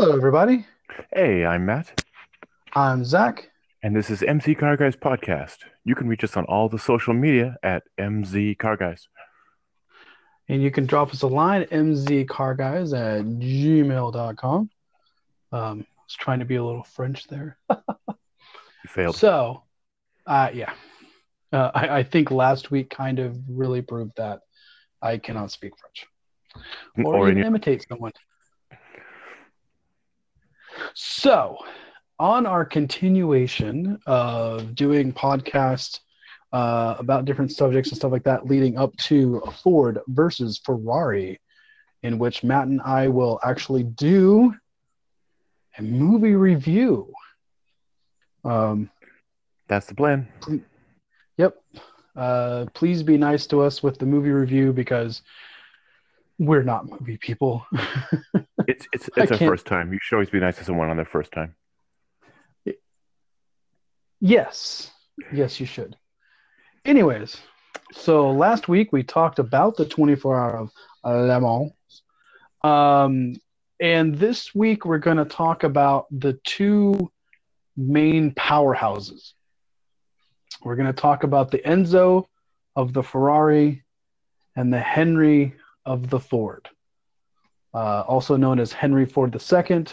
Hello, everybody. Hey, I'm Matt, I'm Zach. and this is MZ Car Guys Podcast. You can reach us on all the social media at MZ Car Guys. And you can drop us a line, mzcarguys at gmail.com. Um, I was trying to be a little French there. You failed. So, uh, yeah. Uh, I, I think last week kind of really proved that I cannot speak French or, Or even imitate someone. So, on our continuation of doing podcasts uh, about different subjects and stuff like that, leading up to Ford versus Ferrari, in which Matt and I will actually do a movie review. Um, That's the plan. Yep. Uh, please be nice to us with the movie review because we're not movie people. It's it's it's our can't- first time. You should always be nice to someone on their first time. yes. Yes, you should. Anyways, so last week we talked about the 24 hour of Le Mans. Um, and this week we're going to talk about the two main powerhouses. We're going to talk about the Enzo of the Ferrari and the Henry of the Ford, uh, also known as Henry Ford II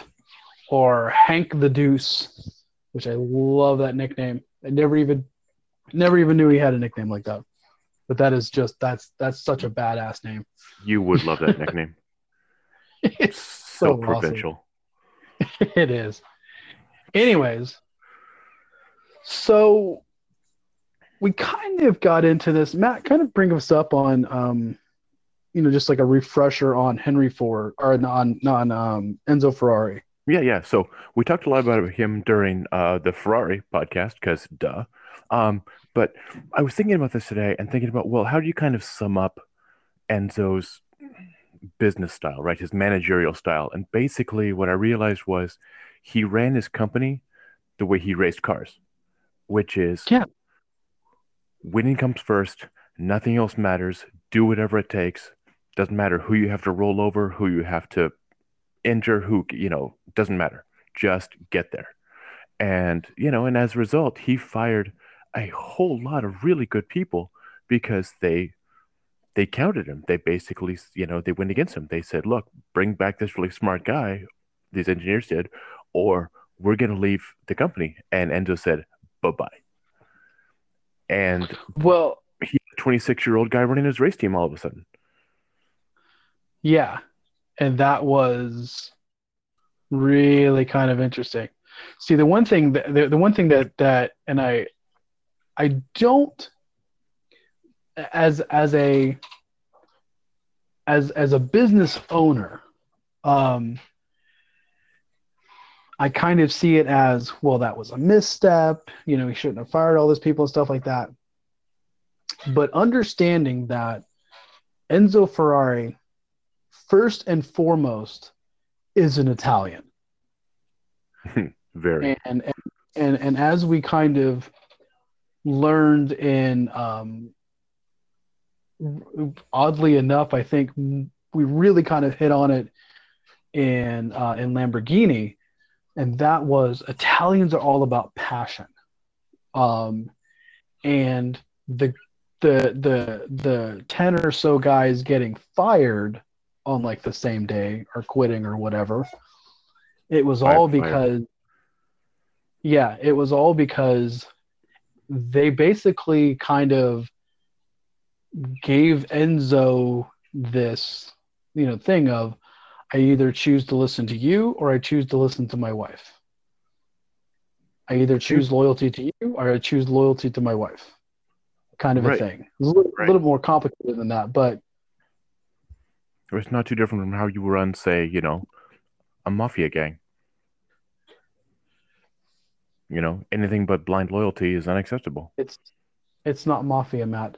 or Hank the Deuce, which I love that nickname. I never even never even knew he had a nickname like that. But that is just that's that's such a badass name. You would love that nickname. it's So so awesome. provincial. it is. Anyways, so we kind of got into this. Matt, kind of bring us up on, um, you know, just like a refresher on Henry Ford or on on um, Enzo Ferrari. Yeah, yeah. So we talked a lot about him during uh, the Ferrari podcast because duh. Um, but I was thinking about this today and thinking about well, how do you kind of sum up Enzo's business style, right? His managerial style. And basically, what I realized was he ran his company the way he raced cars, which is Yeah. winning comes first, nothing else matters, do whatever it takes. Doesn't matter who you have to roll over, who you have to injure, who, you know, doesn't matter. Just get there. And, you know, and as a result, he fired a whole lot of really good people because they they counted him. They basically, you know, they went against him. They said, "Look, bring back this really smart guy." These engineers did, or we're going to leave the company. And Enzo said, "Bye bye." And Well, he, a 26 year old guy running his race team, all of a sudden. Yeah, and that was really kind of interesting. See, the one thing that the, the one thing that that and I I don't as as a as as a business owner um I kind of see it as well that was a misstep, you know, he shouldn't have fired all those people and stuff like that. But understanding that Enzo Ferrari first and foremost is an Italian Very. and and and, and as we kind of learned in um, oddly enough i think we really kind of hit on it in uh, in lamborghini and that was italians are all about passion um, and the the the the 10 or so guys getting fired on like the same day or quitting or whatever it was all fired. because yeah it was all because they basically kind of gave enzo this you know thing of i either choose to listen to you or i choose to listen to my wife i either choose loyalty to you or i choose loyalty to my wife kind of Right. a thing it's a little, Right. little more complicated than that but It's not too different from how you run, say, you know, a mafia gang. You know, anything but blind loyalty is unacceptable. it's it's not mafia matt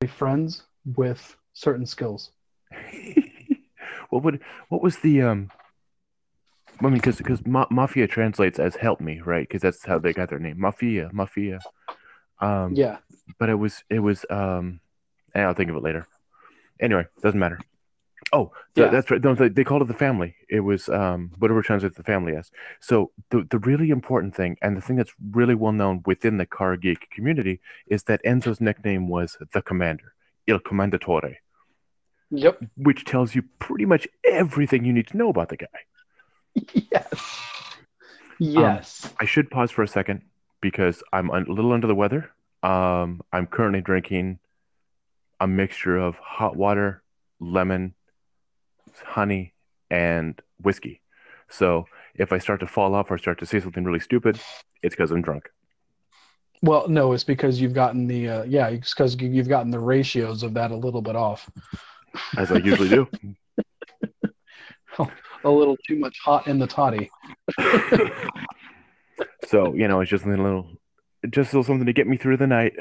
Be friends with certain skills what would what was the um? I mean, because because ma- mafia translates as "help me," right? Because that's how they got their name, mafia, mafia. Um, yeah but it was it was um, I'll think of it later. Anyway, doesn't matter. Oh, Yeah. that's right. No, they, they called it the family. It was um, whatever translates the family as. So the the really important thing, and the thing that's really well known within the car geek community, is that Enzo's nickname was the Commander, Il Commendatore, Yep. which tells you pretty much everything you need to know about the guy. Yes. Yes. I should pause for a second because I'm a little under the weather. Um, I'm currently drinking a mixture of hot water, lemon, honey, and whiskey. So if I start to fall off or start to say something really stupid, it's because I'm drunk. well, no, it's because you've gotten the uh, yeah, it's because you've gotten the ratios of that a little bit off. as I usually do. A little too much hot in the toddy. So you know, it's just a little, just a little something to get me through the night,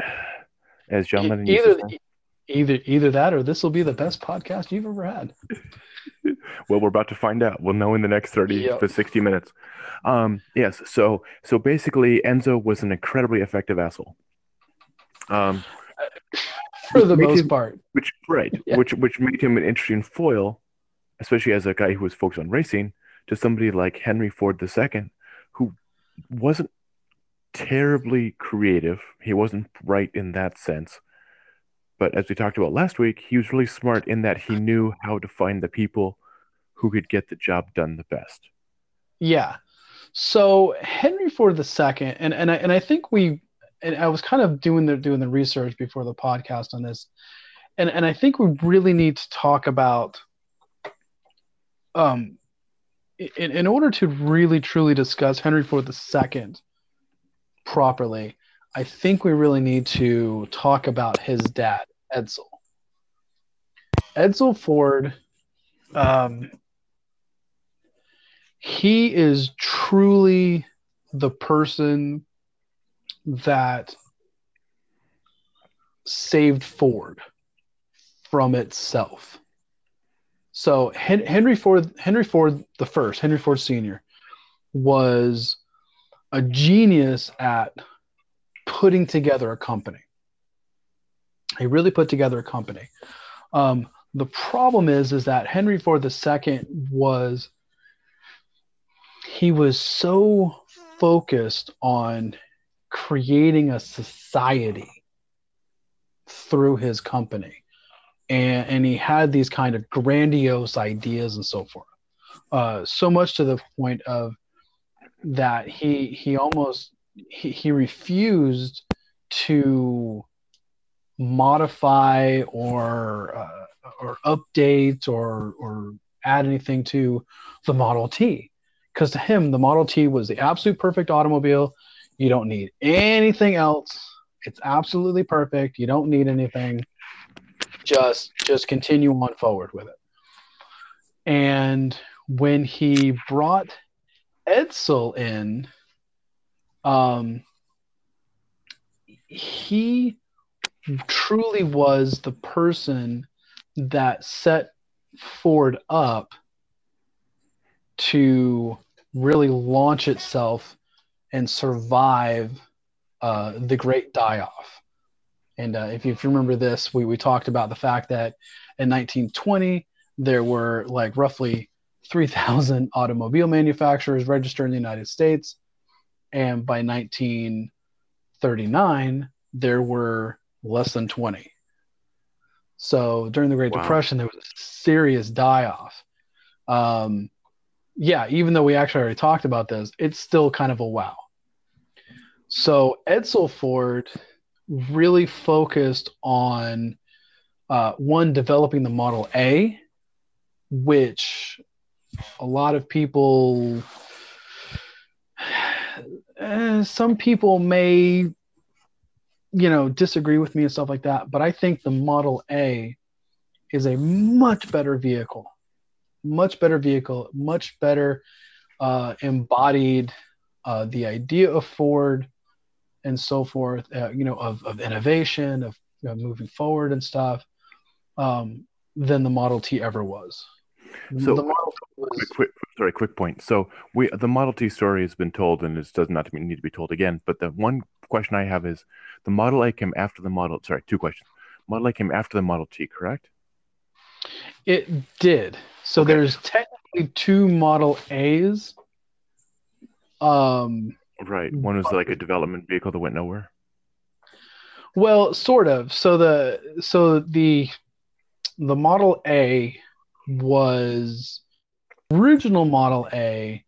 as John Lennon used Either to say. Either either that or this will be the best podcast you've ever had. Well, we're about to find out. We'll know in the next thirty Yep. to sixty minutes. Um, yes. So so basically, Enzo was an incredibly effective asshole. Um, For the most him- part. which right, Yeah. which which made him an interesting foil, especially as a guy who was focused on racing, to somebody like Henry Ford II, who wasn't terribly creative. He wasn't bright in that sense. But as we talked about last week, he was really smart in that he knew how to find the people who could get the job done the best. Yeah. So Henry Ford II, and and I and I think we, and I was kind of doing the doing the research before the podcast on this, and and I think we really need to talk about, um, in in order to really truly discuss Henry Ford II properly, I think we really need to talk about his dad, Edsel. Edsel Ford, um, he is truly the person that saved Ford from itself. So Henry Ford, Henry Ford the first, Henry Ford Sr., was a genius at putting together a company. He really put together a company. Um, the problem is, is that Henry Ford II was he was so focused on creating a society through his company and, and he had these kind of grandiose ideas and so forth uh, so much to the point of that he he almost he, refused to modify or uh, or update or or add anything to the Model T because to him the Model T was the absolute perfect automobile. You don't need anything else. It's absolutely perfect. You don't need anything. Just just continue on forward with it. And when he brought Edsel in, um, he truly was the person that set Ford up to really launch itself and survive uh, the great die off. And uh, if you if you remember this, we, we talked about the fact that in 1920, there were like roughly 3,000 automobile manufacturers registered in the United States. And by 1939, there were less than 20. So during the Great Wow. Depression, there was a serious die off. Um, yeah, even though we actually already talked about this, it's still kind of a wow. So Edsel Ford really focused on uh, one developing the Model A, which a lot of people, eh, some people may, you know, disagree with me and stuff like that. But I think the Model A is a much better vehicle, much better vehicle, much better uh, embodied uh, the idea of Ford and so forth, uh, you know, of, of innovation, of you know, moving forward and stuff, um, than the Model T ever was. So- the Model T was, Quick, quick, sorry, quick point. So we the Model T story has been told, and it does not need to be told again. But the one question I have is, the Model A came after the Model. Sorry, two questions. Model A came after the Model T, correct? It did. So Okay. there's technically two Model A's. Um, Right. One was like a development vehicle that went nowhere. well, sort of. So the so the the Model A was original Model A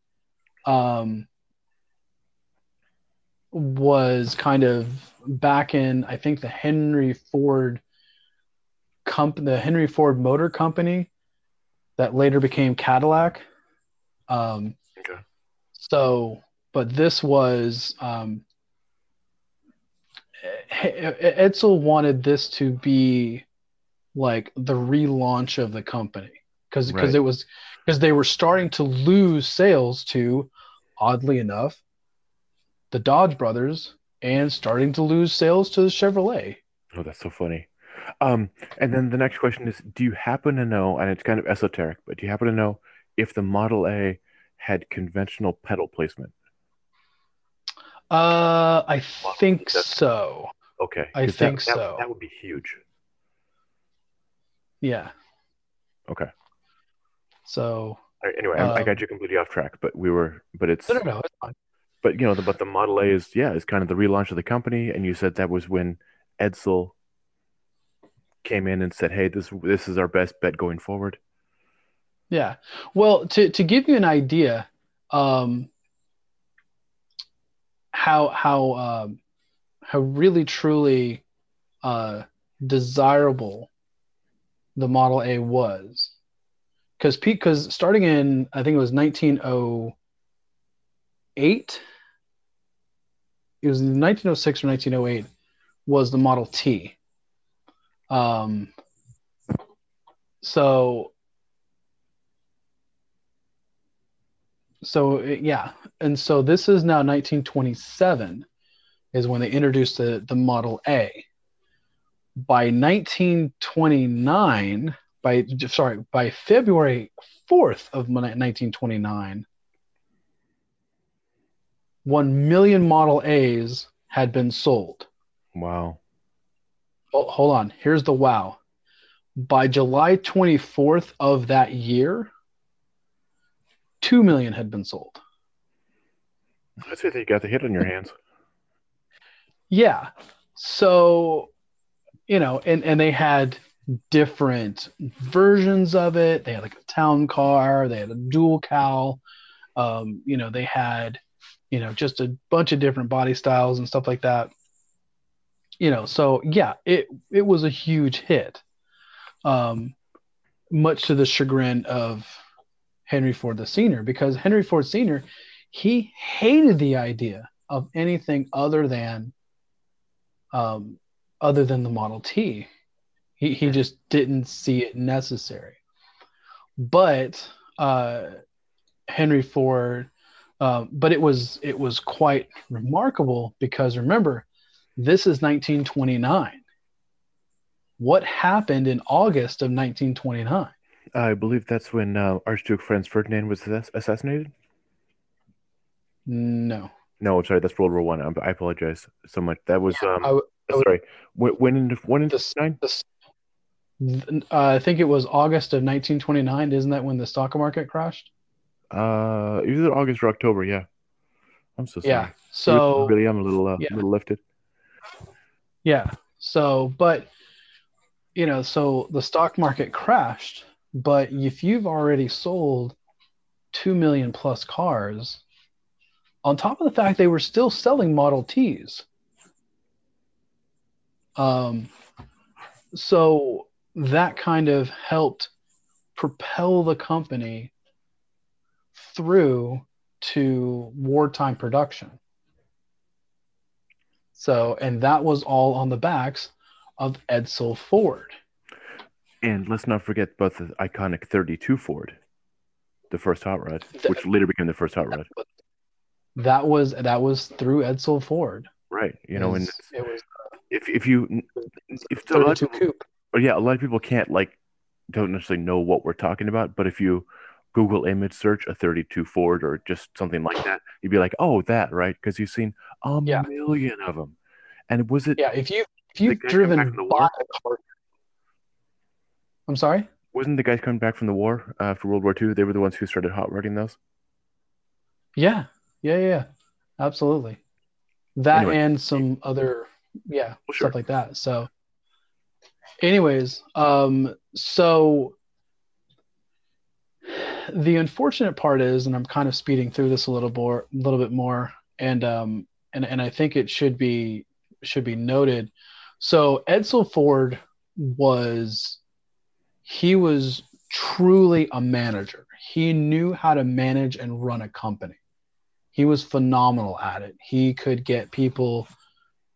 um was kind of back in I think the Henry Ford comp the Henry Ford Motor Company that later became Cadillac. Um Okay. so but this was um Edsel wanted this to be like the relaunch of the company because because Right. it was because they were starting to lose sales to oddly enough the Dodge brothers and starting to lose sales to the Chevrolet. Oh, that's so funny. Um, and then the next question is, do you happen to know, and it's kind of esoteric, but do you happen to know if the Model A had conventional pedal placement? Uh, I think so. Okay. I think that, that- so. That would be huge. Yeah. Okay. So right, anyway, I, I Um, got you completely off track, but we were, but it's, no, no, no, it's fine. but you know, the, but the Model A is, yeah, is kind of the relaunch of the company, and you said that was when Edsel came in and said, "Hey, this this is our best bet going forward." Yeah. Well, to to give you an idea, um, how how um, how really truly uh, desirable the Model A was, because Pete, because starting in I think it was 1908, it was 1906 or 1908 was the Model T. Um, so so yeah and so this is now 1927 is when they introduced the, the model a by 1929 by sorry by february 4th of 1929 1 million model a's had been sold Wow. oh, hold on here's the wow by july 24th of that year 2 million had been sold I say that you got the hit on your hands. Yeah. So, you know, and, and they had different versions of it. They had like a town car, they had a dual cowl, um, you know, they had, you know, just a bunch of different body styles and stuff like that. You know, so yeah, it it was a huge hit. Um, much to the chagrin of Henry Ford the senior, because Henry Ford Sr. he hated the idea of anything other than um, other than the Model T. He, he just didn't see it necessary. But uh, Henry Ford, uh, but it was it was quite remarkable because remember, this is 1929. What happened in August of 1929? I believe that's when uh, Archduke Franz Ferdinand was assassinated. No, No, I'm sorry, that's World War One. I. I apologize so much. That was um. I, w- I sorry. When when in when in This- nine? Uh, I think it was August of 1929. Isn't that when the stock market crashed? Uh, either August or October. Yeah. I'm so sorry. Yeah. So really, I'm a little uh, yeah. little lifted. Yeah. So, but you know, so the stock market crashed, but if you've already sold 2 million plus cars, on top of the fact they were still selling Model Ts. Um, so that kind of helped propel the company through to wartime production. So, and that was all on the backs of Edsel Ford. And let's not forget about the iconic 32 Ford, the first hot rod, The- which later became the first hot rod. That was that was through Edsel Ford. Right. You know, It and it was if if you if a lot of 32 coupe. Yeah, a lot of people can't like don't necessarily know what we're talking about, but if you Google image search a 32 Ford or just something like that, you'd be like, oh, that right, because you've seen a Yeah. million of them. And was it Yeah, if you if you've driven by a car, I'm sorry. Wasn't the guys coming back from the war uh, for World War II? They were the ones who started hot rodding those. Yeah, yeah, yeah, absolutely. That Anyway. and some other, yeah, Well, sure. stuff like that. So, anyways, um, so the unfortunate part is, and I'm kind of speeding through this a little more, a little bit more, and um, and and I think it should be should be noted. So Edsel Ford was he was truly a manager. He knew how to manage and run a company. He was phenomenal at it. He could get people,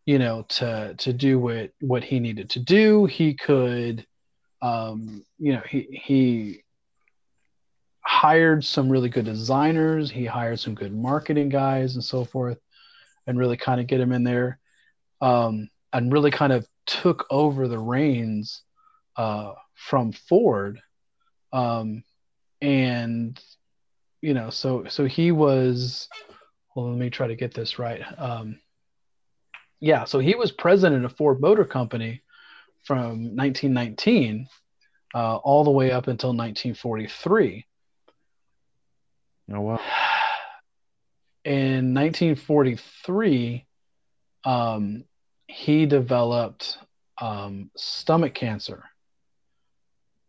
you know, to to do what what he needed to do. He could, um, you know, he he hired some really good designers. He hired some good marketing guys and so forth, and really kind of get him in there, um, and really kind of took over the reins uh, from Ford, um, and you know, so so he was. Well, let me try to get this right. Um, yeah, so he was president of Ford Motor Company from 1919 uh, all the way up until 1943. Oh wow. In 1943, um, he developed um, stomach cancer,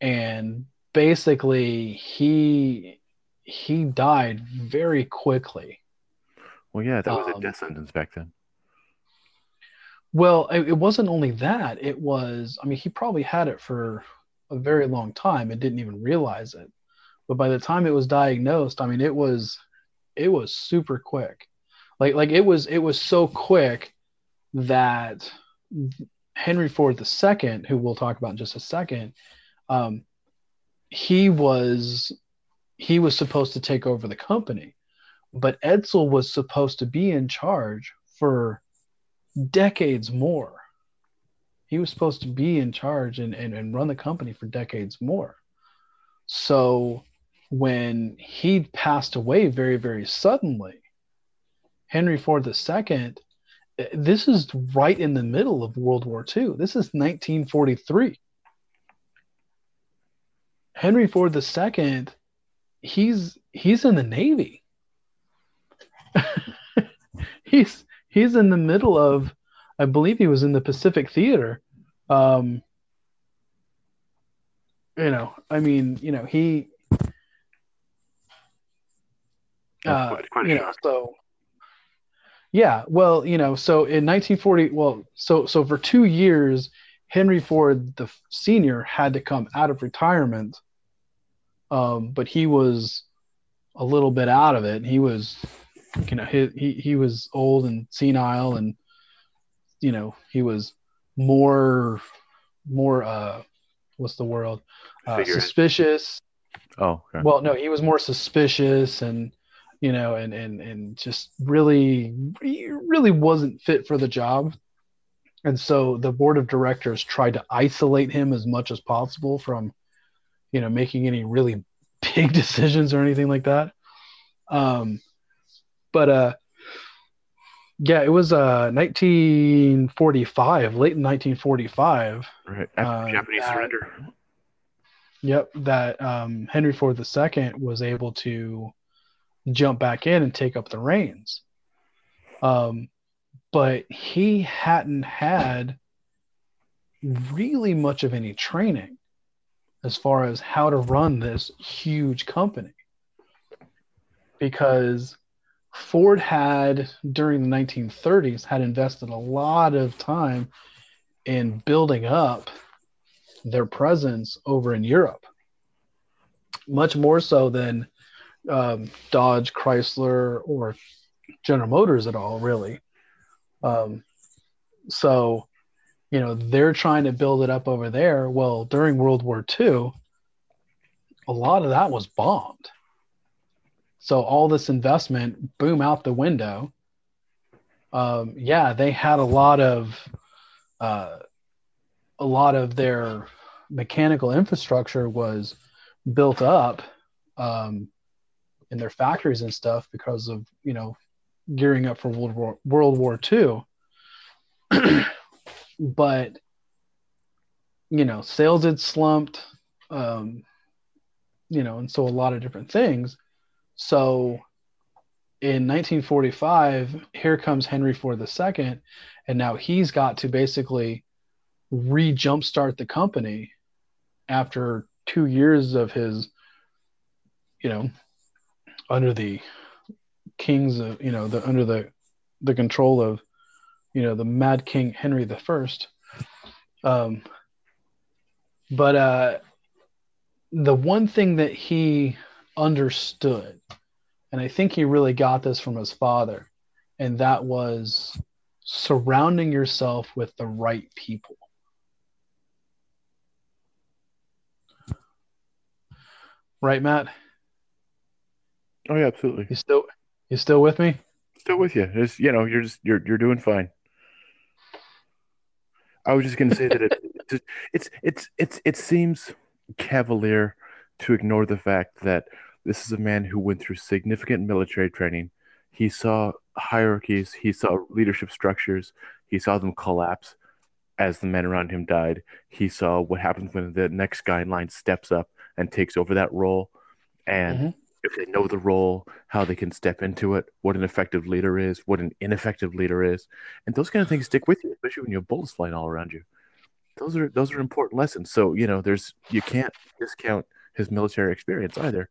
and basically he he died very quickly. Well, yeah, that was a Um, death sentence back then. Well, it, it wasn't only that; it was. I mean, he probably had it for a very long time and didn't even realize it. But by the time it was diagnosed, I mean, it was it was super quick. Like like it was it was so quick that Henry Ford II, who we'll talk about in just a second, um, he was he was supposed to take over the company, but Edsel was supposed to be in charge for decades more. He was supposed to be in charge and, and, and run the company for decades more. So when he passed away very, very suddenly, Henry Ford II, this is right in the middle of World War II. This is 1943. Henry Ford II, he's he's in the Navy. he's he's in the middle of I believe he was in the Pacific Theater. Um, you know, I mean, you know, he uh, quite- quite you know, so yeah, well, you know, so in 1940, well, so so for two years, Henry Ford the senior had to come out of retirement, um, but he was a little bit out of it. He was, you know, he he, he was old and senile, and you know, he was more more uh, what's the word? Uh, suspicious Oh, okay. well no he was more suspicious and you know and and and just really really wasn't fit for the job and so the board of directors tried to isolate him as much as possible from you know making any really big decisions or anything like that um but uh yeah it was uh 1945 late in 1945 right after uh, Japanese that- surrender. Yep, that um, Henry Ford II was able to jump back in and take up the reins. Um, but he hadn't had really much of any training as far as how to run this huge company. Because Ford had, during the 1930s, had invested a lot of time in building up their presence over in Europe, much more so than um, Dodge, Chrysler, or General Motors at all, really. Um, so, you know, they're trying to build it up over there. Well, during World War II, a lot of that was bombed. So all this investment, boom, out the window. Um, yeah, they had a lot of uh, a lot of their mechanical infrastructure was built up um, in their factories and stuff because of you know gearing up for World War World War II. but you know, sales had slumped. um, you know, and so a lot of different things. So in 1945, here comes Henry Ford II, and now he's got to basically re jumpstart the company after two years of his, you know, under the kings of, you know, the under the the control of, you know, the Mad King Henry the First. Um, but uh, the one thing that he understood, and I think he really got this from his father, and that was surrounding yourself with the right people. Right, Matt? Oh yeah, absolutely. You still you still with me? Still with you. Just you know, you're just you're you're doing fine. I was just going to say that it, it's, it's it's it's it seems cavalier to ignore the fact that this is a man who went through significant military training. He saw hierarchies, he saw leadership structures, he saw them collapse as the men around him died. He saw what happens when the next guy in line steps up and takes over that role. And mm-hmm. if they know the role, how they can step into it, what an effective leader is, what an ineffective leader is. And those kind of things stick with you, especially when you have bullets flying all around you. Those are those are important lessons. So, you know, there's you can't discount his military experience either.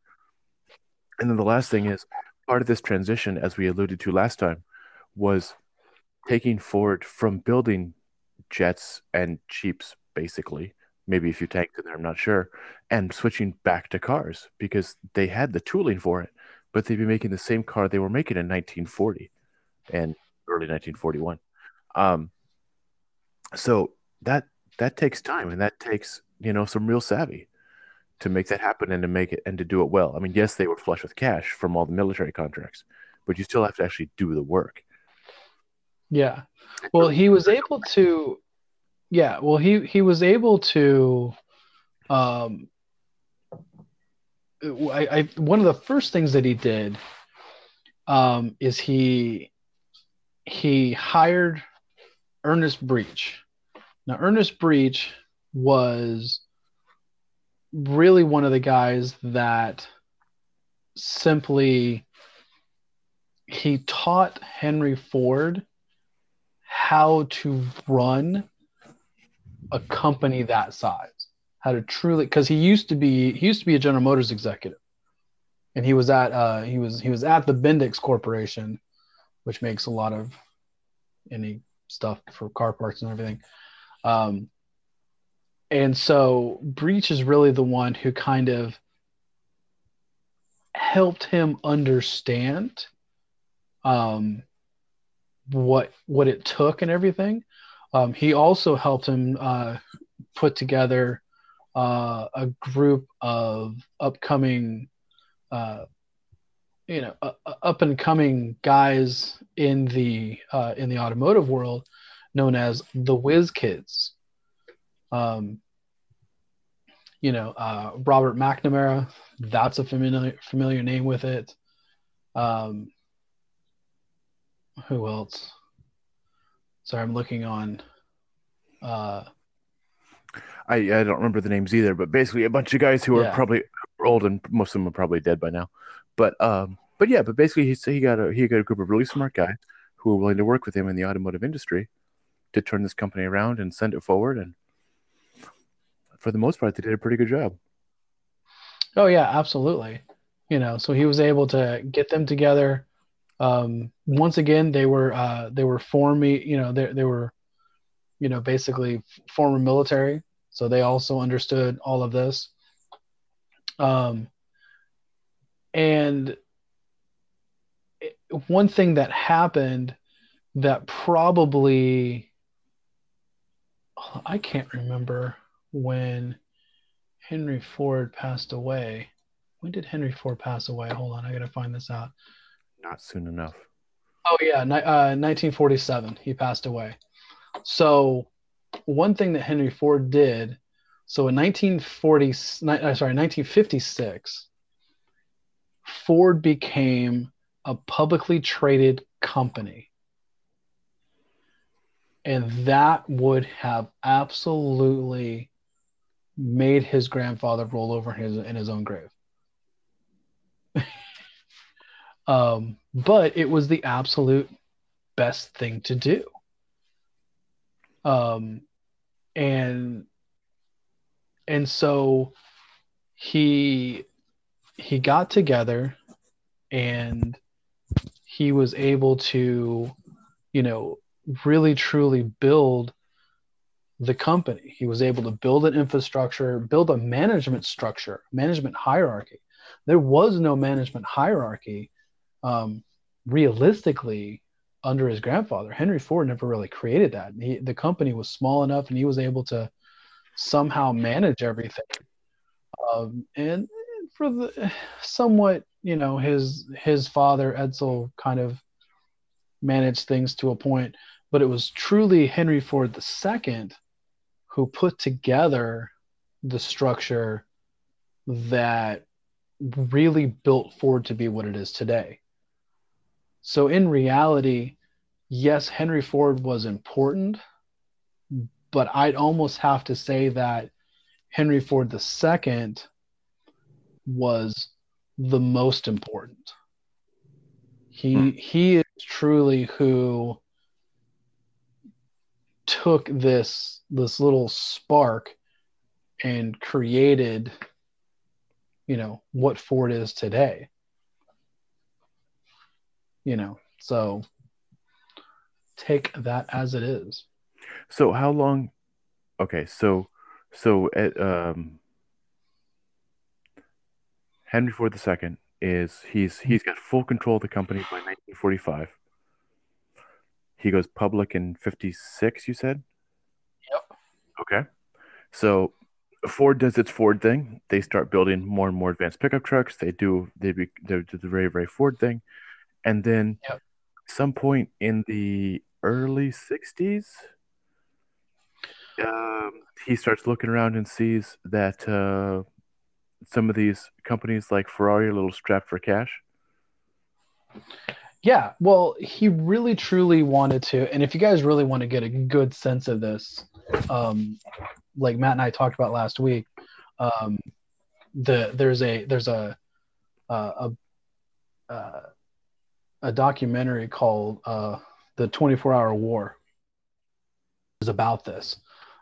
And then the last thing is part of this transition, as we alluded to last time, was taking Ford from building jets and jeeps, basically, maybe a few tanks in there, I'm not sure, and switching back to cars because they had the tooling for it, but they'd be making the same car they were making in 1940 and early 1941. Um, so that that takes time and that takes you know some real savvy to make that happen and to make it and to do it well. I mean, yes, they were flush with cash from all the military contracts, but you still have to actually do the work. Yeah. Well, he was able to yeah, well he he was able to um I, I one of the first things that he did um is he he hired Ernest Breech. Now Ernest Breech was really one of the guys that simply he taught Henry Ford how to run a company that size how to truly because he used to be he used to be a general motors executive. And he was at uh he was he was at the bendix corporation which makes a lot of any stuff for car parts and everything. Um and so Breech is really the one who kind of helped him understand um, what what it took and everything. Um, he also helped him uh, put together uh, a group of upcoming, uh, you know, up and coming guys in the uh, in the automotive world, known as the Whiz Kids. Um, you know, uh, Robert McNamara, that's a familiar familiar name with it. Um, who else? Sorry, I'm looking on. Uh, I I don't remember the names either, but basically a bunch of guys who yeah. are probably old and most of them are probably dead by now. But um, but yeah, but basically he he got a he got a group of really smart guys who were willing to work with him in the automotive industry to turn this company around and send it forward and for the most part, they did a pretty good job. Oh yeah, absolutely. You know, so he was able to get them together. Um, once again, they were uh, they were former, you know, they they were, you know, basically former military, so they also understood all of this. Um, and one thing that happened that probably I can't remember when Henry Ford passed away. When did Henry Ford pass away? Hold on, I gotta find this out. Not soon enough. Oh yeah, uh, 1947. He passed away. So one thing that Henry Ford did. So in 1940, uh, sorry, 1956, Ford became a publicly traded company. And that would have absolutely made his grandfather roll over his in his own grave. um, but it was the absolute best thing to do. Um, and and so he he got together and he was able to you know really truly build the company. He was able to build an infrastructure build a management structure management hierarchy. There was no management hierarchy um, realistically under his grandfather. Henry ford never really created that. He, the company was small enough and he was able to somehow manage everything. Um, and for the somewhat you know his his father edsel kind of managed things to a point but it was truly henry ford ii who put together the structure that really built ford to be what it is today so in reality yes henry ford was important but i'd almost have to say that henry ford ii was the most important. He hmm. he is truly who took this this little spark and created you know what Ford is today. You know, so take that as it is. So how long okay, so so at um Henry Ford II is he's he's got full control of the company by 1945. He goes public in 56, you said? Yep. Okay. So Ford does its Ford thing. They start building more and more advanced pickup trucks. They do they be, they do the very very Ford thing, and then yep. some point in the early '60s, um, he starts looking around and sees that uh, some of these companies like Ferrari are a little strapped for cash? Yeah, well, he really truly wanted to, and if you guys really want to get a good sense of this, um, like Matt and I talked about last week, um, the there's a there's a a a, a documentary called uh, the 24 Hour War is about this,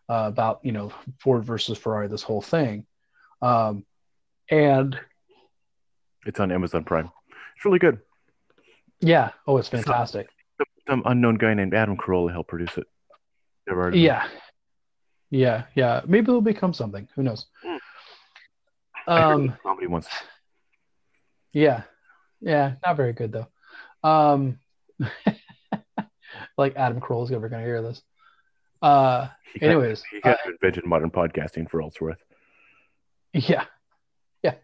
uh, about you know Ford versus Ferrari, this whole thing. Um, and it's on Amazon Prime. It's really good. Yeah. Oh, it's fantastic. Some, some unknown guy named Adam Carolla helped produce it. Never heard of yeah. Yeah. Yeah. Maybe it'll become something. Who knows? Mm. Um, comedy once. Yeah. Yeah. Not very good though. Um, like Adam Carolla's ever going to hear this. Uh, anyways, he has uh, invented modern podcasting for Ellsworth. Yeah, yeah,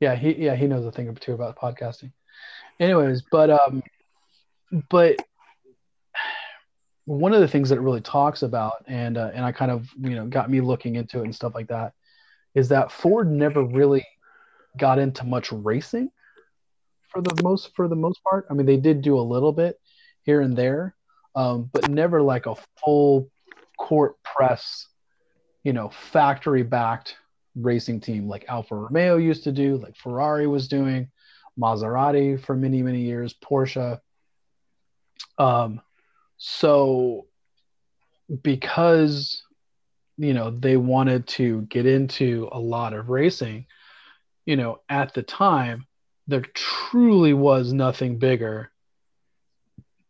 yeah, he yeah he knows a thing or two about podcasting. Anyways, but um, but one of the things that it really talks about, and uh, and I kind of you know got me looking into it and stuff like that, is that Ford never really got into much racing for the most for the most part. I mean, they did do a little bit here and there, um, but never like a full court press, you know, factory backed racing team like Alfa Romeo used to do, like Ferrari was doing, Maserati for many, many years, Porsche. Um, so because you know they wanted to get into a lot of racing, you know, at the time there truly was nothing bigger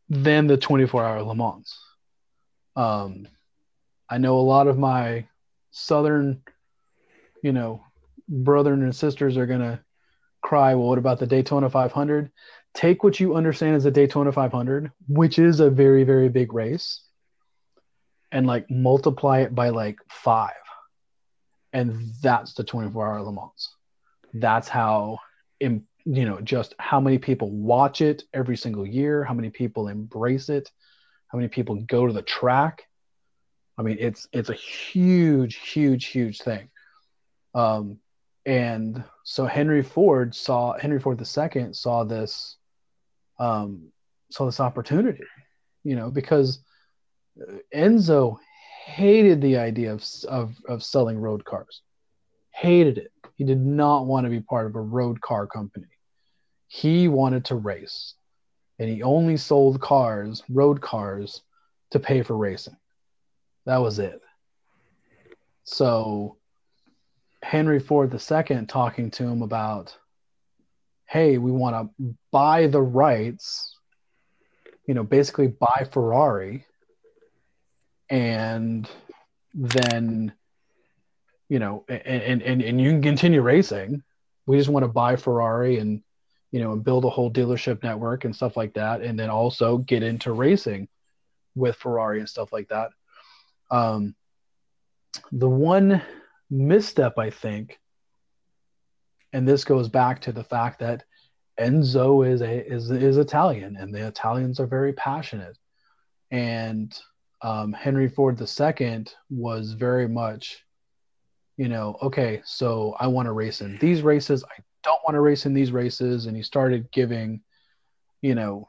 than the 24 hour Le Mans. Um, I know a lot of my southern you know, brethren and sisters are gonna cry, well, what about the Daytona 500? Take what you understand as the Daytona 500, which is a very, very big race, and like multiply it by like five. And that's the 24 hour Le Mans. That's how, you know, just how many people watch it every single year, how many people embrace it, how many people go to the track. I mean, it's it's a huge, huge, huge thing. Um, and so Henry Ford saw Henry Ford II saw this um, saw this opportunity, you know, because Enzo hated the idea of, of, of selling road cars. hated it. He did not want to be part of a road car company. He wanted to race, and he only sold cars, road cars, to pay for racing. That was it. So Henry Ford II talking to him about, hey, we want to buy the rights, you know, basically buy Ferrari, and then, you know, and and and you can continue racing. We just want to buy Ferrari and you know, and build a whole dealership network and stuff like that, and then also get into racing with Ferrari and stuff like that. Um, the one misstep, I think, and this goes back to the fact that Enzo is a is is Italian, and the Italians are very passionate, and um, Henry Ford II was very much, you know, okay, so I want to race in these races. I don't want to race in these races, and he started giving, you know,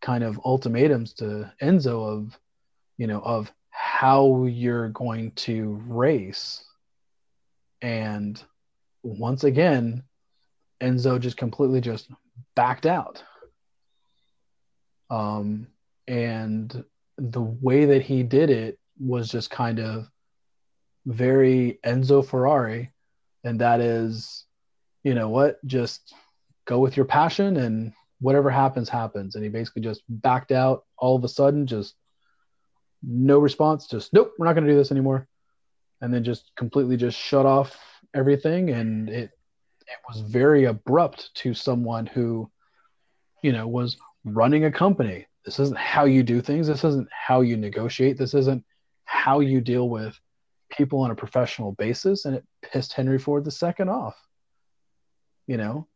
kind of ultimatums to Enzo of, you know, of how you're going to race and once again, Enzo just completely just backed out. Um, and the way that he did it was just kind of very Enzo Ferrari. And that is, you know what, just go with your passion and whatever happens, happens. And he basically just backed out all of a sudden, just no response, just nope, we're not going to do this anymore. And then just completely just shut off everything. And it it was very abrupt to someone who you know was running a company. This isn't how you do things. This isn't how you negotiate. This isn't how you deal with people on a professional basis. And it pissed henry ford ii off you know?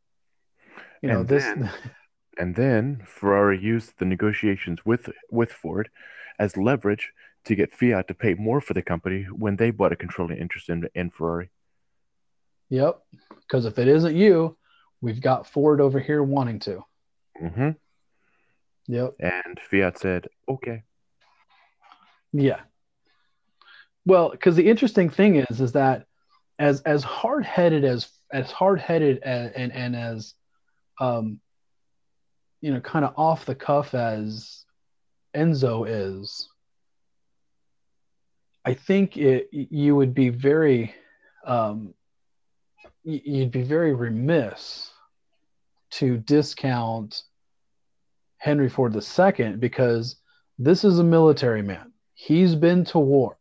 You know and this then, and then ferrari used the negotiations with with ford as leverage to get fiat to pay more for the company when they bought a controlling interest in, in ferrari Yep. Because if it isn't you, we've got Ford over here wanting to. Mm-hmm. Yep. And Fiat said, okay. Yeah. Well, because the interesting thing is, is that as as hard headed as as hard headed and, and and as um you know kind of off the cuff as Enzo is, I think it you would be very um you'd be very remiss to discount Henry Ford II because this is a military man. He's been to war.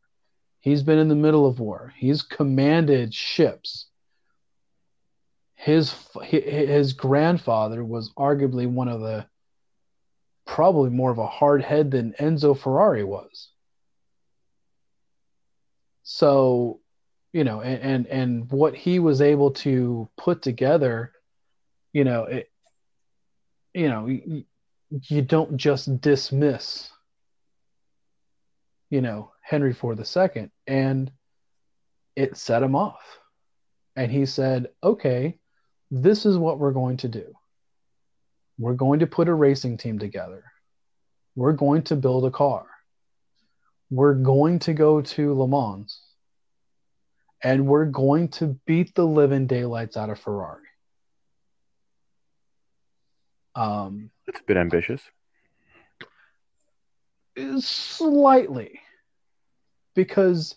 He's been in the middle of war. He's commanded ships. His his grandfather was arguably one of the probably more of a hard head than Enzo Ferrari was. So you know, and, and, and what he was able to put together, you know, it, you know, you, you don't just dismiss, you know, Henry Ford II, and it set him off. And he said, okay, this is what we're going to do. We're going to put a racing team together. We're going to build a car. We're going to go to Le Mans and we're going to beat the living daylights out of Ferrari. Um, it's a bit ambitious. Slightly. Because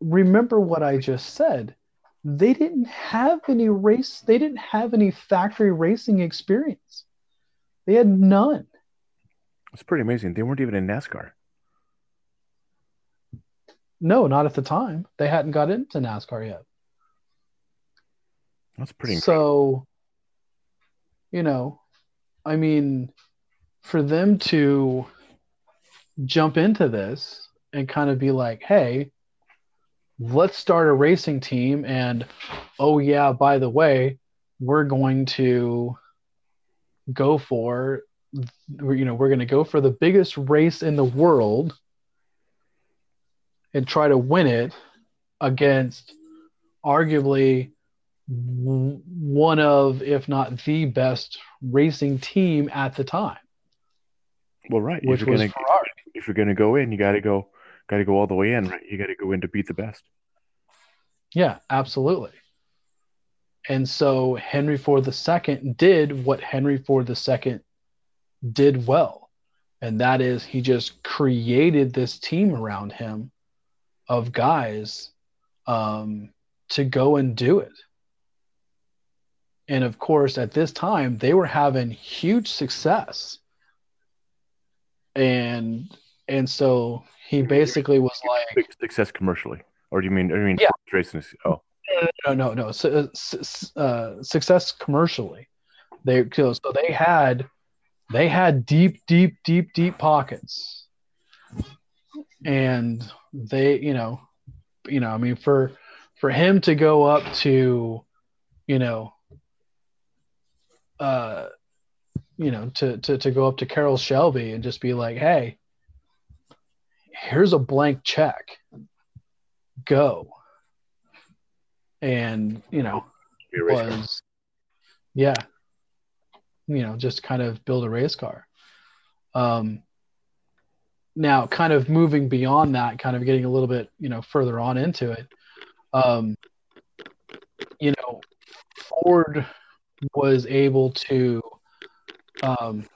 remember what I just said. They didn't have any race, they didn't have any factory racing experience. They had none. It's pretty amazing. They weren't even in NASCAR. No, not at the time. They hadn't got into NASCAR yet. That's pretty incredible. So, you know, I mean, for them to jump into this and kind of be like, hey, let's start a racing team. And oh, yeah, by the way, we're going to go for, you know, we're going to go for the biggest race in the world and try to win it against arguably one of, if not the best racing team at the time. Well, right. Which if you're was gonna, Ferrari. If you're going to go in, you got to go, got to go all the way in, right? You got to go in to beat the best. Yeah, absolutely. And so Henry Ford II did what Henry Ford II did well. And that is he just created this team around him of guys um, to go and do it. And of course, at this time, they were having huge success. And and so he basically was like success commercially, or do you mean? I mean, Yeah. racing. Oh, no, no, no. Su- su- uh, success commercially. They so so they had they had deep, deep, deep, deep pockets, and they, you know, you know, I mean, for for him to go up to, you know, uh, you know, to to to go up to Carroll Shelby and just be like, hey, here's a blank check, go, and you know be a race car. was yeah you know just kind of build a race car. Um now kind of moving beyond that kind of getting a little bit you know further on into it um you know ford was able to um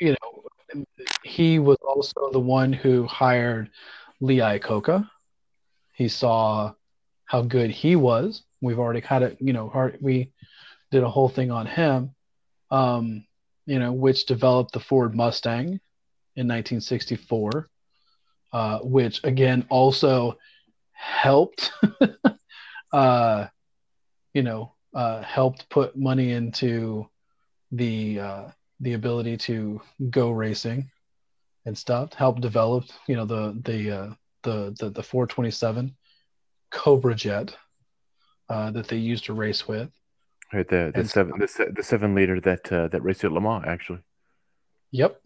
you know he was also the one who hired lee iacocca he saw how good he was. We've already had it you know hard, we did a whole thing on him um, you know, which developed the Ford Mustang in 1964, uh, which again also helped, uh, you know, uh, helped put money into the uh, the ability to go racing and stuff. Helped develop, you know, the the uh, the, the the 427 Cobra jet uh, that they used to race with. Right, the the And- seven the, the seven liter that uh, that raced at Le Mans actually. Yep.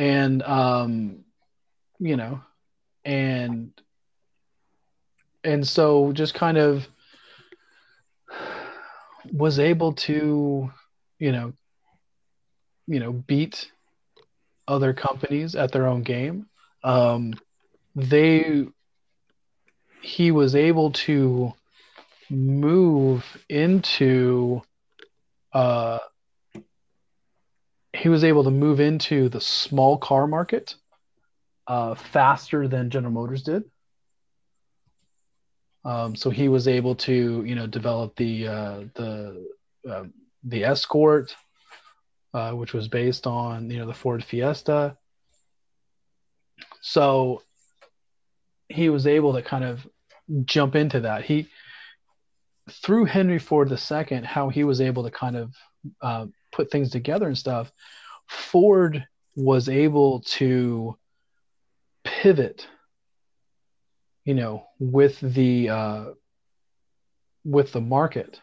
And um, you know, and and so just kind of was able to, you know, you know, beat other companies at their own game. Um, they he was able to move into uh he was able to move into the small car market uh, faster than General Motors did. Um, so he was able to, you know, develop the uh, the uh, the Escort, uh, which was based on you know the Ford Fiesta. So he was able to kind of jump into that. He through Henry Ford II, how he was able to kind of uh, put things together and stuff. Ford was able to pivot, you know, with the uh, with the market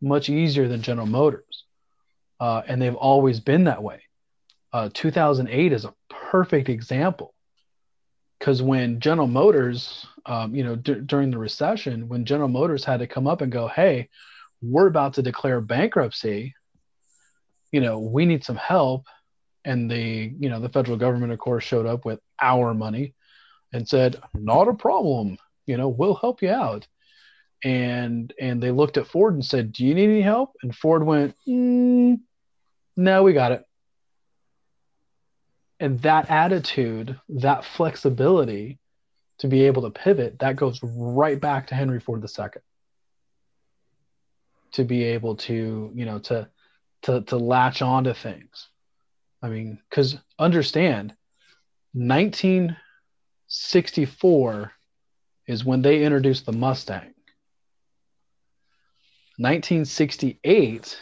much easier than General Motors, uh, and they've always been that way. Uh, 2008 is a perfect example because when General Motors, um, you know, d- during the recession, when General Motors had to come up and go, "Hey, we're about to declare bankruptcy," you know, we need some help, and the, you know, the federal government, of course, showed up with our money and said, "Not a problem, you know, we'll help you out." And and they looked at Ford and said, "Do you need any help?" And Ford went, mm, "No, we got it." and that attitude, that flexibility to be able to pivot, that goes right back to Henry Ford II. To be able to, you know, to to to latch onto things. I mean, because understand, 1964 is when they introduced the Mustang. 1968,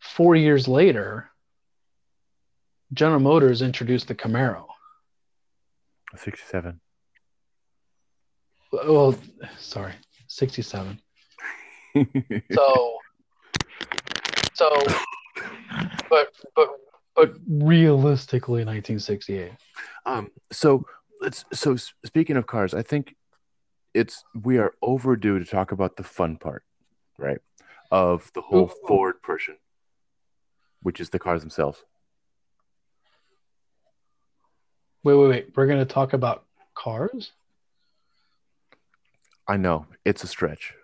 four years later, General Motors introduced the Camaro. Sixty-seven. Well, sorry, 67. So, so, but, but, but realistically, 1968. Um, so let's. So speaking of cars, I think it's we are overdue to talk about the fun part, right? Of the whole Ooh. Ford portion, which is the cars themselves. Wait, wait, wait. We're going to talk about cars? I know it's a stretch.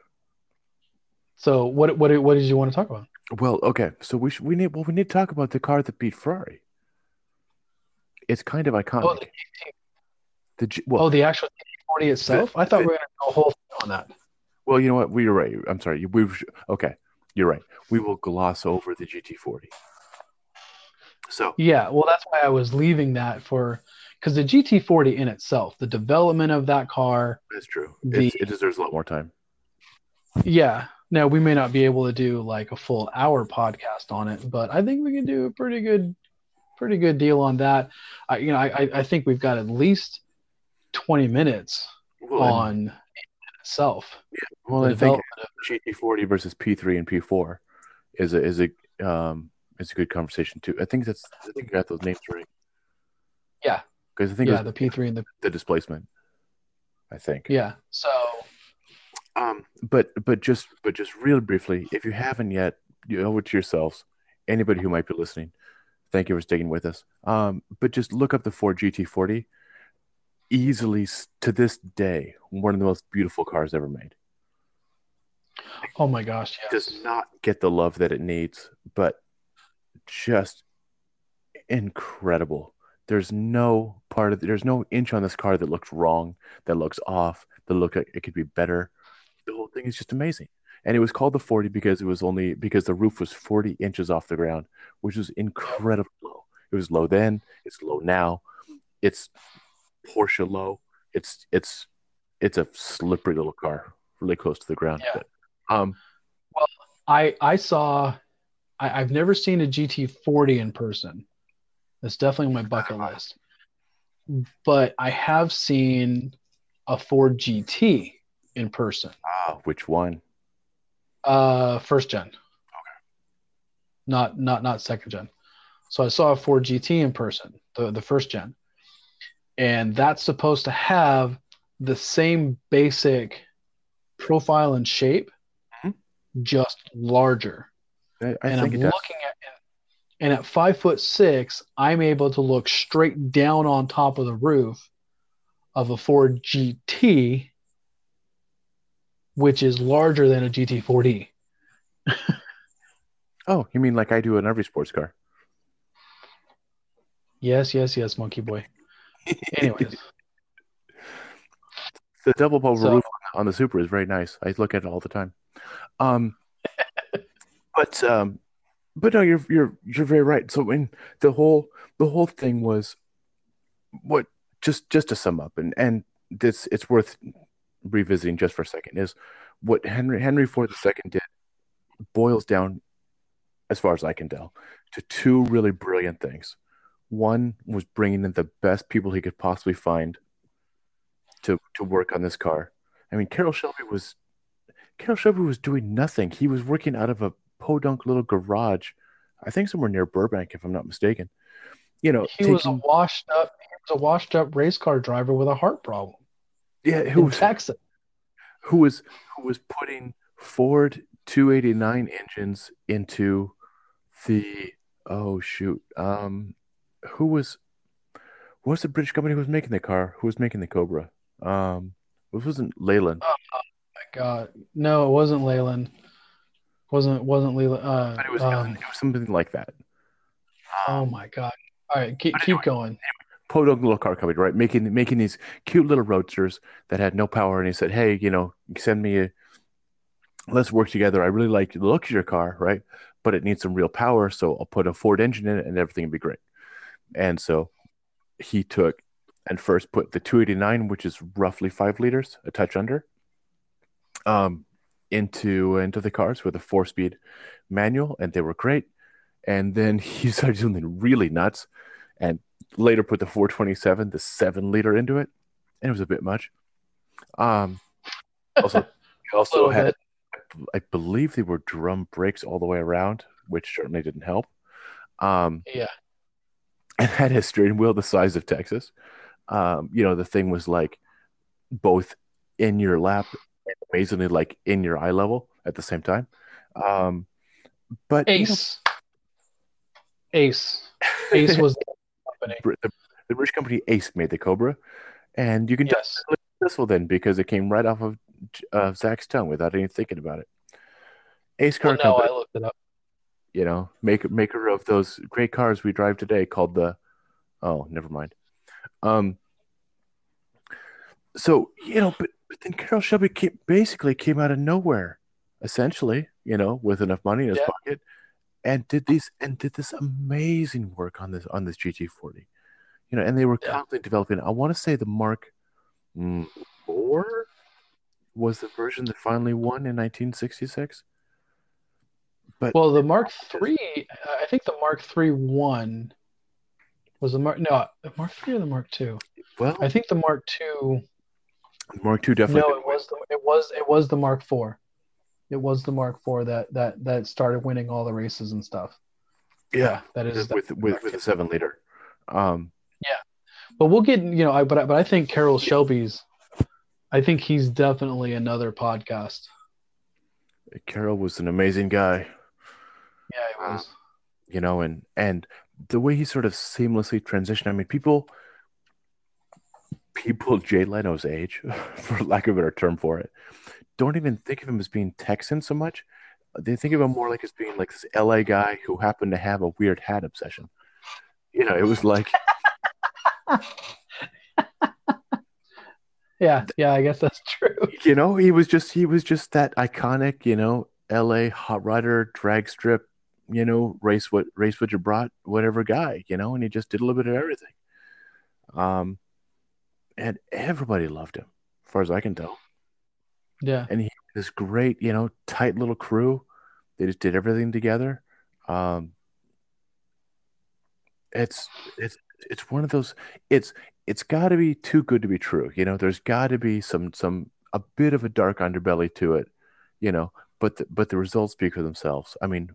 So what what what did you want to talk about? Well, okay, so we should, we need well we need to talk about the car that beat Ferrari. It's kind of iconic. Oh, the, The G- well, oh, the actual 40 itself. I thought we were going to go a whole thing on that. well, you know what? We are right. I'm sorry. We okay. You're right. We will gloss over the GT40. So Yeah, well, that's why I was leaving that for because the GT40 in itself, the development of that car, that's true. The- it deserves a lot more time. yeah. Now we may not be able to do like a full hour podcast on it, but I think we can do a pretty good, pretty good deal on that. I, you know, I, I- I think we've got at least 20 minutes Well, on itself. well, I think GT40 versus P3 and P4 is a is a um is a good conversation too. I think that's I think you got those names right. Yeah. because I think yeah, the P3 and the the displacement. I think. yeah. So Um, but but just but just real briefly, if you haven't yet, you owe it to yourselves. Anybody who might be listening, thank you for sticking with us. Um, but just look up the Ford GT40. Easily to this day, one of the most beautiful cars ever made. oh my gosh, yes. Does not get the love that it needs, but just incredible. There's no part of there's no inch on this car that looks wrong, that looks off, that look like it could be better. The whole thing is just amazing. And it was called the 40 because it was only because the roof was 40 inches off the ground, which was incredibly low. It was low then, it's low now. It's Porsche low. It's it's it's a slippery little car, really close to the ground. Yeah. But, um well, I I saw I, I've never seen a GT40 in person. That's definitely on my bucket list. But I have seen a Ford GT in person. ah, which one? Uh first gen. Okay. Not not not second gen. So I saw a Ford GT in person, the the first gen. And that's supposed to have the same basic profile and shape, Mhm. just larger. I, I and think I'm it does. looking at and at five foot six, I'm able to look straight down on top of the roof of a Ford GT, which is larger than a GT40. Oh, you mean like I do in every sports car? Yes, yes, yes, Monkey Boy. Anyways, The double bubble So- roof on the Super is very nice. I look at it all the time. Um, but um, but no, you're you're you're very right. So in the whole the whole thing was what just just to sum up and and this it's worth revisiting just for a second is what Henry Henry Ford II did boils down as far as I can tell to two really brilliant things. One was bringing in the best people he could possibly find to to work on this car. I mean, Carroll Shelby was Carroll Shelby was doing nothing. He was working out of a podunk little garage, I think somewhere near Burbank, if I'm not mistaken. You know, he was a washed up he was a washed up race car driver with a heart problem yeah, who was Texas. who was who was putting Ford 289 engines into the oh shoot um who was what was the British company who was making the car who was making the Cobra um it wasn't Leyland Oh My God, no, it wasn't Leyland. Wasn't wasn't Leland? Uh, but it was, um, it was something like that oh my God! All right, keep keep going. Podunk little car company, right? Making making these cute little roadsters that had no power. And he said, "Hey, you know, send me a. Let's work together. I really like the look of your car, right? But it needs some real power, so I'll put a Ford engine in it, and everything will be great." And so he took and first put the 289, which is roughly five liters, a touch under, um, into into the cars with a four-speed manual, and they were great. And then he started doing really nuts, and later put the 427, the seven liter into it, and it was a bit much. Um, also, also had. I believe they were drum brakes all the way around, which certainly didn't help. Um, Yeah, and had a steering wheel the size of Texas. Um, you know, the thing was like both in your lap and amazingly like in your eye level at the same time. Um, but you know, Ace. Ace. Ace was company. The, the British company Ace made the Cobra, and you can Yes. tell this one then because it came right off of uh, Zach's tongue without even thinking about it. Ace Car Well, no, Company, I looked it up. you know, maker maker of those great cars we drive today, called the. Oh, never mind. Um. So you know, but, but then Carroll Shelby came, basically came out of nowhere, essentially, you know, with enough money in his Yeah. pocket, and did these and did this amazing work on this on this GT40, you know, and they were Yeah. constantly developing. I want to say the Mark Four was the version that finally won in 1966. But Well, the Mark Three, I think the Mark Three one was the Mark. No, the Mark Three or the Mark Two. well, I think the Mark Two. Mark Two definitely. No, it was the it was it was the Mark Four. It was the Mark Four that that that started winning all the races and stuff. yeah, that is. with with, with, with a seven liter. Um, yeah, But we'll get you know. I but I, but I think Carroll Shelby's. I think he's definitely another podcast. Carroll was an amazing guy. Yeah, he was. you know, and and the way he sort of seamlessly transitioned. I mean, people, people Jay Leno's age, for lack of a better term for it, don't even think of him as being Texan so much. They think of him more like as being like this LA guy who happened to have a weird hat obsession. You know, it was like Yeah, yeah. I guess that's true. you know, he was just he was just that iconic, you know, LA hot rider, drag strip, you know, race what race what you brought, whatever guy, you know, and he just did a little bit of everything. Um and everybody loved him, as far as I can tell. Yeah, And he had this great, you know, tight little crew. They just did everything together. Um it's it's it's one of those it's it's got to be too good to be true you know? There's got to be some some a bit of a dark underbelly to it you know? But the, but the results speak for themselves. I mean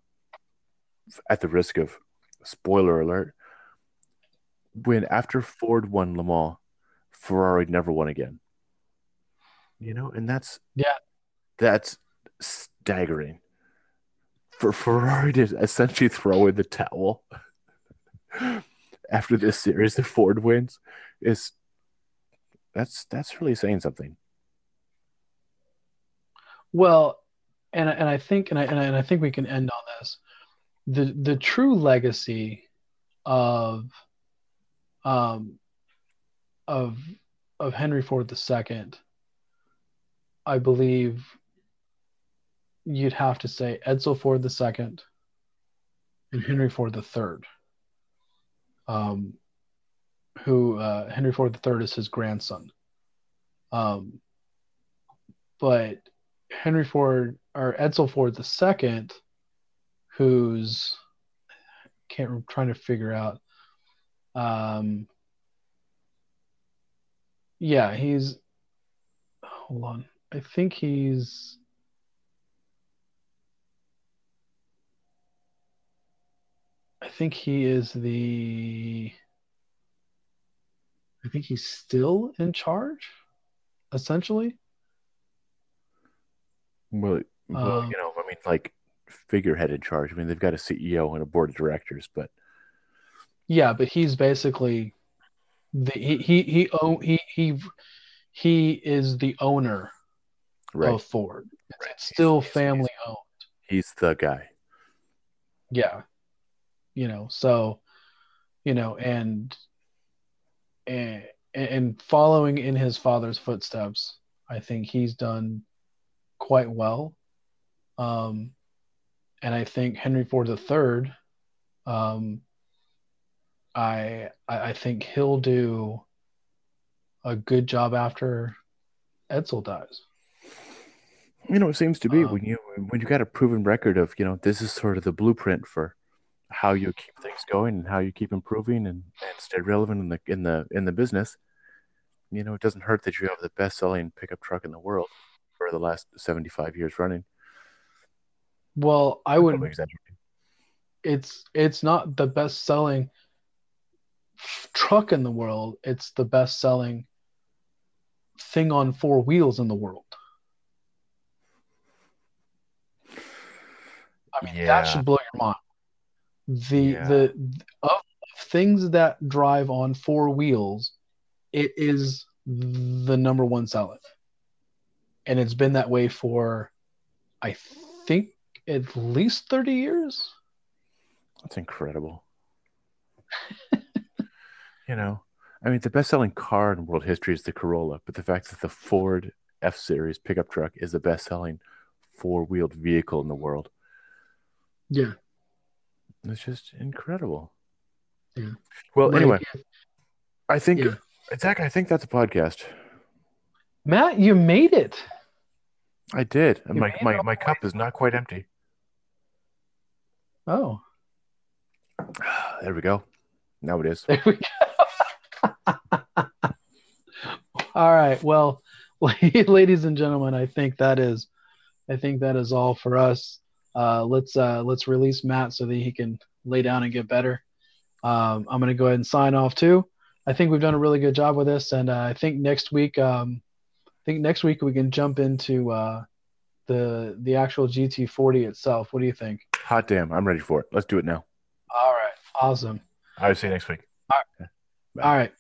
at the risk of spoiler alert when after ford won le mans ferrari never won again you know and that's Yeah. that's staggering for ferrari to essentially throw in the towel after this series if Ford wins is that's that's really saying something. Well, and and I think and I and I, and I think we can end on this. The the true legacy of um of of Henry Ford II, I believe you'd have to say Edsel Ford II and Henry Ford III. Um, who uh, Henry Ford III is his grandson. Um, but Henry Ford or Edsel Ford II, who's can't I'm trying to figure out. Um, yeah, he's hold on. I think he's I think he is the I think he's still in charge, essentially. Well, well Um, you know, I mean, like figurehead in charge. I mean, they've got a CEO and a board of directors, but Yeah, but he's basically the he he he he he he is the owner right, of Ford. It's, Right. still He's- he's- family owned. he's the guy. Yeah. You know, so you know, and and and following in his father's footsteps, I think he's done quite well. Um, and I think Henry Ford III, um, I I think he'll do a good job after Edsel dies. You know, it seems to be Um, when you when you got a proven record of you know this is sort of the blueprint for how you keep things going and how you keep improving and, and stay relevant in the in the in the business. You know, it doesn't hurt that you have the best selling pickup truck in the world for the last seventy five years running. Well, I would. probably exaggerating. It's it's not the best selling truck in the world. It's the best selling thing on four wheels in the world. I mean, Yeah. that should blow your mind. The Yeah. the of things that drive on four wheels, it is the number one selling. and it's been that way for, I think, at least thirty years. That's incredible. you know, I mean, the best-selling car in world history is the Corolla, but the fact that the Ford F Series pickup truck is the best-selling four-wheeled vehicle in the world, Yeah. it's just incredible. Yeah. Well, Like, anyway, I think Yeah. Zach, I think that's a podcast. Matt, you made it. I did. You my my, my cup is not quite empty. Oh, There we go. Now it is. there we go. all right. Well, ladies and gentlemen, I think that is, I think that is all for us. Uh, let's uh, let's release Matt so that he can lay down and get better. Um, I'm going to go ahead and sign off too. I think we've done a really good job with this, and uh, I think next week, um, I think next week we can jump into uh, the the actual GT40 itself. What do you think? Hot damn, I'm ready for it. Let's do it now. All right, awesome. I'll see you next week. All right.